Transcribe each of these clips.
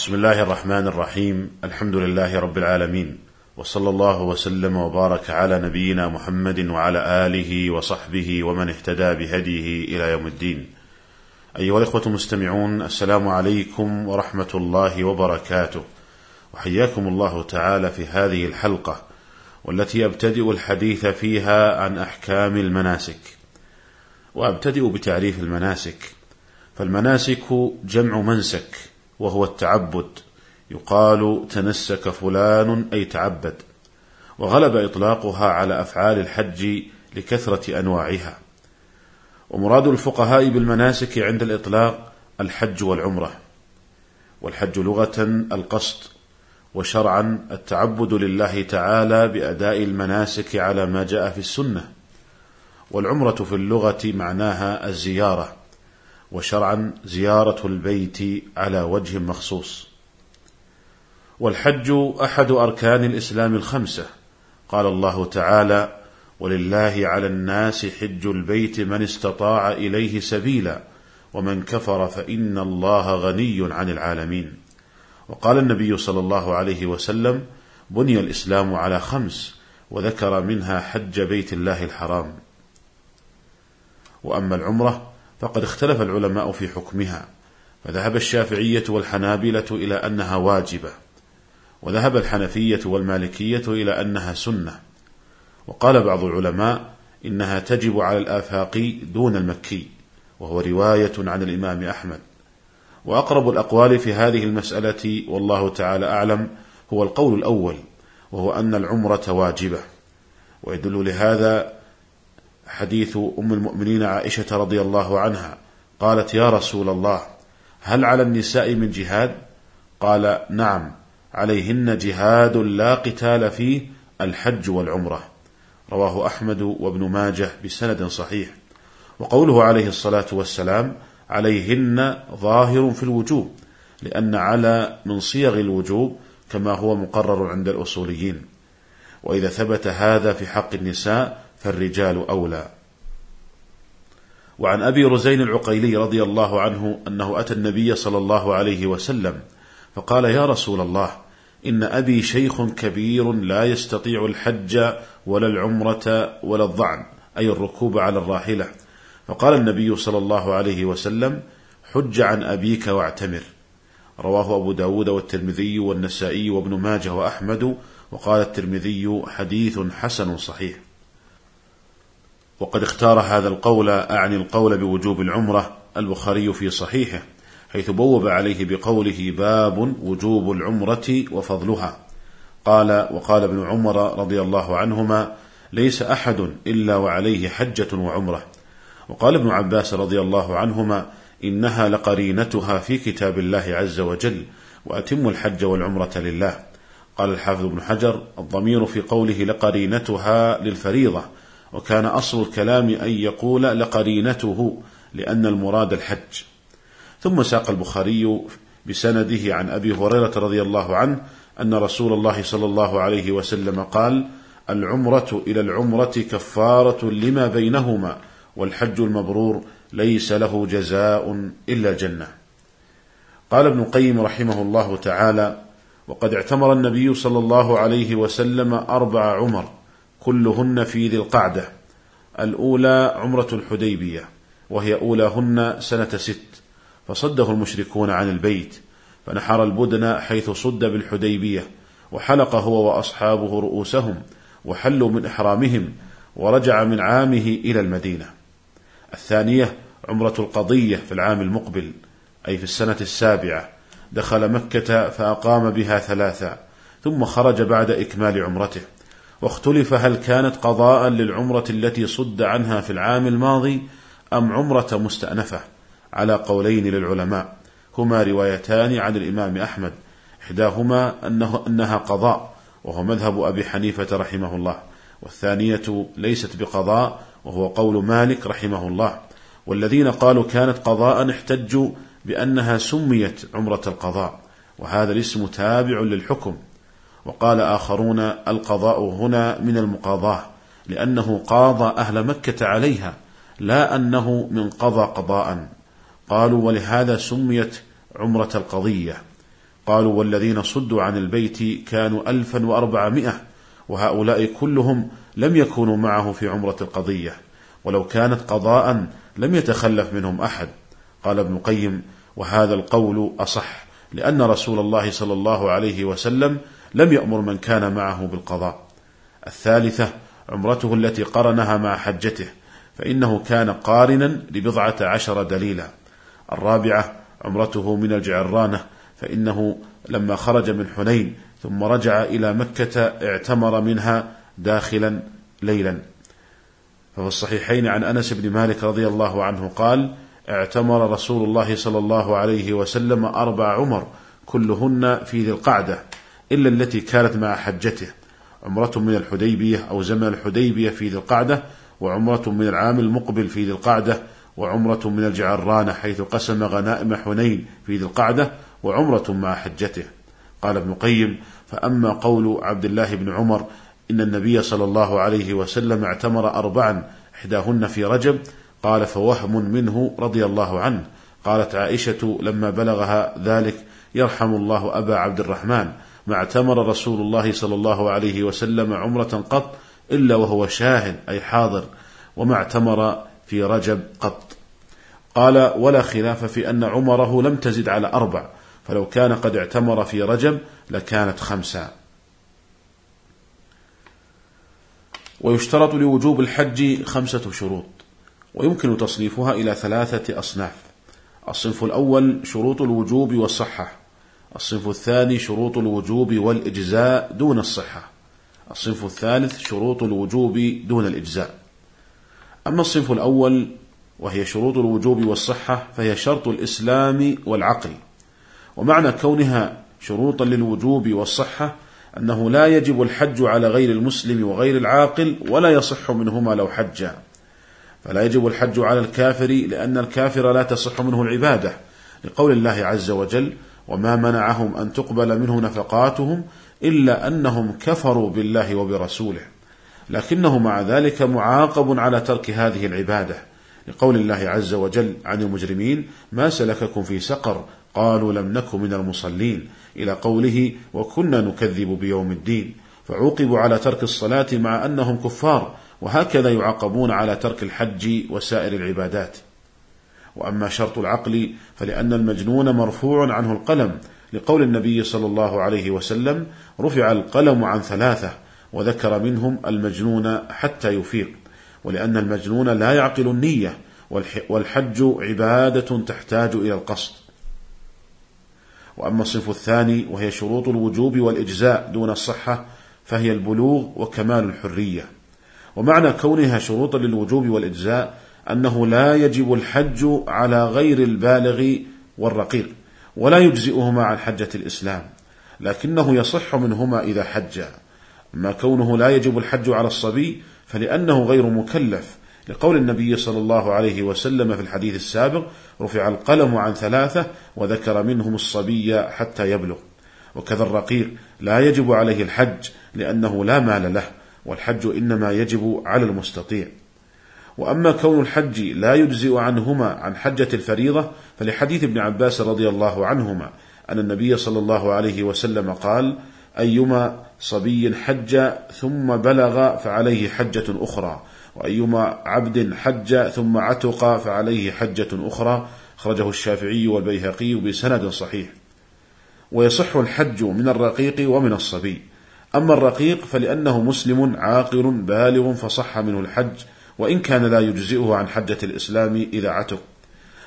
بسم الله الرحمن الرحيم الحمد لله رب العالمين وصلى الله وسلم وبارك على نبينا محمد وعلى اله وصحبه ومن اهتدى بهديه إلى يوم الدين ايها الاخوه المستمعون السلام عليكم ورحمه الله وبركاته وحياكم الله تعالى في هذه الحلقة والتي ابتدئ الحديث فيها عن احكام المناسك وابتدئ بتعريف المناسك فالمناسك جمع منسك وهو التعبد. يقال تنسك فلان أي تعبد. وغلب إطلاقها على أفعال الحج لكثرة أنواعها. ومراد الفقهاء بالمناسك عند الإطلاق الحج والعمرة. والحج لغة القصد. وشرعا التعبد لله تعالى بأداء المناسك على ما جاء في السنة. والعمرة في اللغة معناها الزيارة. وشرعا زيارة البيت على وجه مخصوص. والحج أحد أركان الإسلام الخمسة. قال الله تعالى ولله على الناس حج البيت من استطاع إليه سبيلا ومن كفر فإن الله غني عن العالمين. وقال النبي صلى الله عليه وسلم بني الإسلام على خمس وذكر منها حج بيت الله الحرام. وأما العمرة فقد اختلف العلماء في حكمها فذهب الشافعية والحنابلة إلى أنها واجبة وذهب الحنفية والمالكية إلى أنها سنة وقال بعض العلماء إنها تجب على الافاقي دون المكي وهو رواية عن الإمام أحمد. وأقرب الأقوال في هذه المسألة والله تعالى أعلم هو القول الأول وهو أن العمرة واجبة ويدل لهذا حديث أم المؤمنين عائشة رضي الله عنها قالت يا رسول الله هل على النساء من جهاد؟ قال نعم عليهن جهاد لا قتال فيه الحج والعمرة. رواه أحمد وابن ماجه بسند صحيح. وقوله عليه الصلاة والسلام عليهن ظاهر في الوجوب لأن على من صيغ الوجوب كما هو مقرر عند الأصوليين. وإذا ثبت هذا في حق النساء فالرجال أولى. وعن أبي رزين العقيلي رضي الله عنه أنه أتى النبي صلى الله عليه وسلم فقال يا رسول الله إن أبي شيخ كبير لا يستطيع الحج ولا العمرة ولا الظعن أي الركوب على الراحلة. فقال النبي صلى الله عليه وسلم حج عن أبيك واعتمر. رواه أبو داود والترمذي والنسائي وابن ماجه وأحمد وقال الترمذي حديث حسن صحيح. وقد اختار هذا القول أعني القول بوجوب العمرة البخاري في صحيحه حيث بوب عليه بقوله باب وجوب العمرة وفضلها. قال وقال ابن عمر رضي الله عنهما ليس أحد إلا وعليه حجة وعمرة. وقال ابن عباس رضي الله عنهما إنها لقرينتها في كتاب الله عز وجل وأتم الحج والعمرة لله. قال الحافظ ابن حجر الضمير في قوله لقرينتها للفريضة وكان أصل الكلام أن يقول لقرينته لأن المراد الحج. ثم ساق البخاري بسنده عن أبي هريرة رضي الله عنه أن رسول الله صلى الله عليه وسلم قال العمرة إلى العمرة كفارة لما بينهما والحج المبرور ليس له جزاء إلا الجنة. قال ابن القيم رحمه الله تعالى وقد اعتمر النبي صلى الله عليه وسلم أربع عمر كلهن في ذي القعدة. الأولى عمرة الحديبية وهي أولاهن سنة ست. فصده المشركون عن البيت فنحر البدن حيث صد بالحديبية وحلق هو وأصحابه رؤوسهم وحلوا من إحرامهم ورجع من عامه إلى المدينة. الثانية عمرة القضية في العام المقبل أي في السنة السابعة. دخل مكة فأقام بها ثلاثا ثم خرج بعد إكمال عمرته. واختلف هل كانت قضاء للعمرة التي صد عنها في العام الماضي أم عمرة مستأنفة على قولين للعلماء. هما روايتان عن الإمام أحمد. إحداهما انه أنها قضاء وهو مذهب أبي حنيفة رحمه الله. والثانية ليست بقضاء وهو قول مالك رحمه الله. والذين قالوا كانت قضاء احتجوا بأنها سميت عمرة القضاء. وهذا الاسم تابع للحكم. وقال آخرون القضاء هنا من المقاضاة لأنه قاضى أهل مكة عليها لا أنه من قضى قضاء. قالوا ولهذا سميت عمرة القضية. قالوا والذين صدوا عن البيت كانوا ألفا وأربعمائة وهؤلاء كلهم لم يكونوا معه في عمرة القضية ولو كانت قضاء لم يتخلف منهم أحد. قال ابن قيم وهذا القول أصح لأن رسول الله صلى الله عليه وسلم لم يأمر من كان معه بالقضاء. الثالثة عمرته التي قرنها مع حجته فإنه كان قارنا لبضعة عشر دليلا. الرابعة عمرته من الجعرانة فإنه لما خرج من حنين ثم رجع إلى مكة اعتمر منها داخلا ليلا. ففي الصحيحين عن أنس بن مالك رضي الله عنه قال اعتمر رسول الله صلى الله عليه وسلم أربع عمر كلهن في ذي القعدة. إلا التي كانت مع حجته. عمرة من الحديبية أو زمن الحديبية في ذي القعدة وعمرة من العام المقبل في ذي القعدة وعمرة من الجعرانة حيث قسم غنائم حنين في ذي القعدة وعمرة مع حجته. قال ابن قيم فأما قول عبد الله بن عمر إن النبي صلى الله عليه وسلم اعتمر أربعا إحداهن في رجب قال فوهم منه رضي الله عنه. قالت عائشة لما بلغها ذلك يرحم الله أبا عبد الرحمن. ما اعتمر رسول الله صلى الله عليه وسلم عمرة قط إلا وهو شاهد أي حاضر وما اعتمر في رجب قط. قال ولا خلاف في أن عمره لم تزد على أربع فلو كان قد اعتمر في رجب لكانت خمسا ويشترط لوجوب الحج خمسة شروط ويمكن تصنيفها إلى ثلاثة أصناف. الصنف الأول شروط الوجوب والصحة الصنف الثاني شروط الوجوب والإجزاء دون الصحة. الصنف الثالث شروط الوجوب دون الإجزاء. أما الصنف الأول وهي شروط الوجوب والصحة فهي شرط الإسلام والعقل. ومعنى كونها شروطا للوجوب والصحة أنه لا يجب الحج على غير المسلم وغير العاقل ولا يصح منهما لو حجا. فلا يجب الحج على الكافر لأن الكافر لا تصح منه العبادة. لقول الله عز وجل وما منعهم أن تقبل منه نفقاتهم إلا أنهم كفروا بالله وبرسوله. لكنه مع ذلك معاقب على ترك هذه العبادة. لقول الله عز وجل عن المجرمين ما سلككم في سقر؟ قالوا لم نك من المصلين. إلى قوله وكنا نكذب بيوم الدين. فعوقبوا على ترك الصلاة مع أنهم كفار وهكذا يعاقبون على ترك الحج وسائر العبادات. وأما شرط العقل فلأن المجنون مرفوع عنه القلم لقول النبي صلى الله عليه وسلم رفع القلم عن ثلاثة وذكر منهم المجنون حتى يفيق ولأن المجنون لا يعقل النية والحج عبادة تحتاج إلى القصد. وأما الصنف الثاني وهي شروط الوجوب والإجزاء دون الصحة فهي البلوغ وكمال الحرية. ومعنى كونها شروطا للوجوب والإجزاء أنه لا يجب الحج على غير البالغ والرقيق ولا يجزئهما عن حجة الإسلام لكنه يصح منهما إذا حجا أما كونه لا يجب الحج على الصبي فلأنه غير مكلف لقول النبي صلى الله عليه وسلم في الحديث السابق رفع القلم عن ثلاثة وذكر منهم الصبي حتى يبلغ وكذا الرقيق لا يجب عليه الحج لأنه لا مال له والحج إنما يجب على المستطيع وأما كون الحج لا يجزئ عنهما عن حجة الفريضة فلحديث ابن عباس رضي الله عنهما أن النبي صلى الله عليه وسلم قال أيما صبي حج ثم بلغ فعليه حجة أخرى وأيما عبد حج ثم عتق فعليه حجة أخرى. خرجه الشافعي والبيهقي بسند صحيح. ويصح الحج من الرقيق ومن الصبي. أما الرقيق فلأنه مسلم عاقل بالغ فصح منه الحج وإن كان لا يجزئه عن حجة الإسلام إذا عتق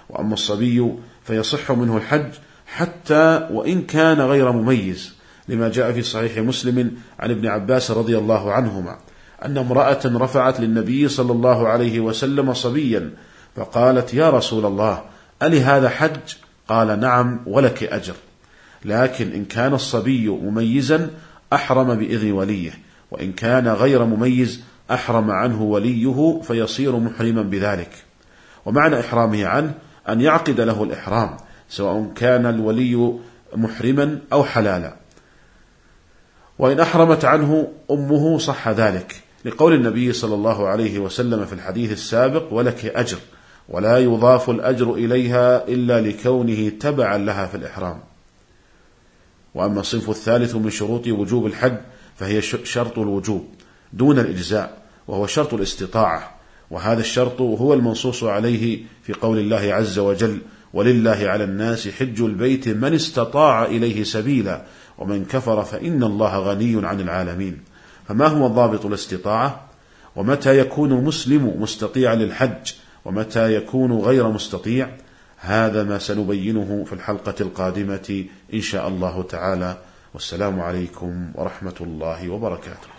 وأما الصبي فيصح منه الحج حتى وإن كان غير مميز لما جاء في صحيح مسلم عن ابن عباس رضي الله عنهما أن امرأة رفعت للنبي صلى الله عليه وسلم صبيا فقالت يا رسول الله ألي هذا حج؟ قال نعم ولك أجر. لكن إن كان الصبي مميزا أحرم بإذن وليه وإن كان غير مميز أحرم عنه وليه فيصير محرما بذلك. ومعنى إحرامه عنه أن يعقد له الإحرام سواء كان الولي محرما أو حلالا. وإن أحرمت عنه أمه صح ذلك لقول النبي صلى الله عليه وسلم في الحديث السابق ولك أجر ولا يضاف الأجر إليها إلا لكونه تبعا لها في الإحرام. وأما الصنف الثالث من شروط وجوب الحج فهي شرط الوجوب دون الإجزاء. وهو شرط الاستطاعة وهذا الشرط هو المنصوص عليه في قول الله عز وجل ولله على الناس حج البيت من استطاع إليه سبيلا ومن كفر فإن الله غني عن العالمين. فما هو ضابط الاستطاعة؟ ومتى يكون المسلم مستطيعا للحج؟ ومتى يكون غير مستطيع؟ هذا ما سنبينه في الحلقة القادمة إن شاء الله تعالى. والسلام عليكم ورحمة الله وبركاته.